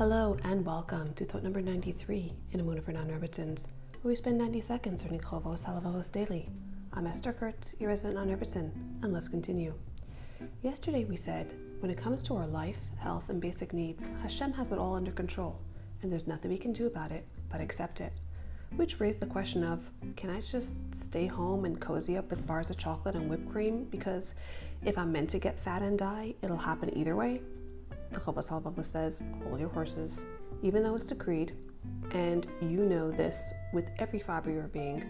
Hello and welcome to thought number 93 in a Emunah for Non-Rebbitzins, where we spend 90 seconds learning Chovos Halavavos daily. I'm Esther Kurtz, your resident non-Rebbitzin, and let's continue. Yesterday we said, when it comes to our life, health, and basic needs, Hashem has it all under control, and there's nothing we can do about it but accept it. Which raised the question of, can I just stay home and cozy up with bars of chocolate and whipped cream? Because if I'm meant to get fat and die, it'll happen either way the Halavavos says, hold your horses, even though it's decreed, and you know this with every fiber of your being.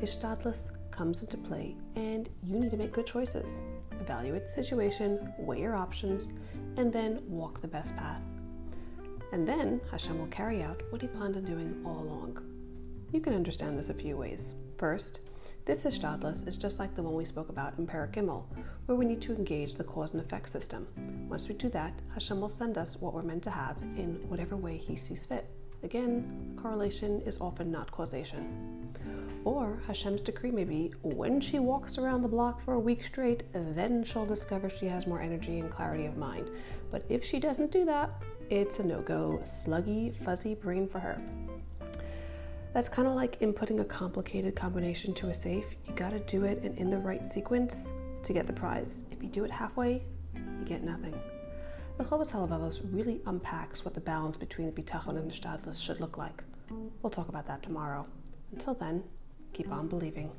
Hishtadlus comes into play, and you need to make good choices. Evaluate the situation, weigh your options, and then walk the best path. And then Hashem will carry out what he planned on doing all along. You can understand this a few ways. First, this Hishtadlus is just like the one we spoke about in Perek Gimel, where we need to engage the cause and effect system. Once we do that, Hashem will send us what we're meant to have in whatever way He sees fit. Again, correlation is often not causation. Or Hashem's decree may be when she walks around the block for a week straight, then she'll discover she has more energy and clarity of mind. But if she doesn't do that, it's a no go, sluggy, fuzzy brain for her. That's kind of like inputting a complicated combination to a safe. You got to do it and in the right sequence to get the prize. If you do it halfway, you get nothing. The Chovos Halavavos really unpacks what the balance between the Bitachon and the Shtadlus should look like. We'll talk about that tomorrow. Until then, keep on believing.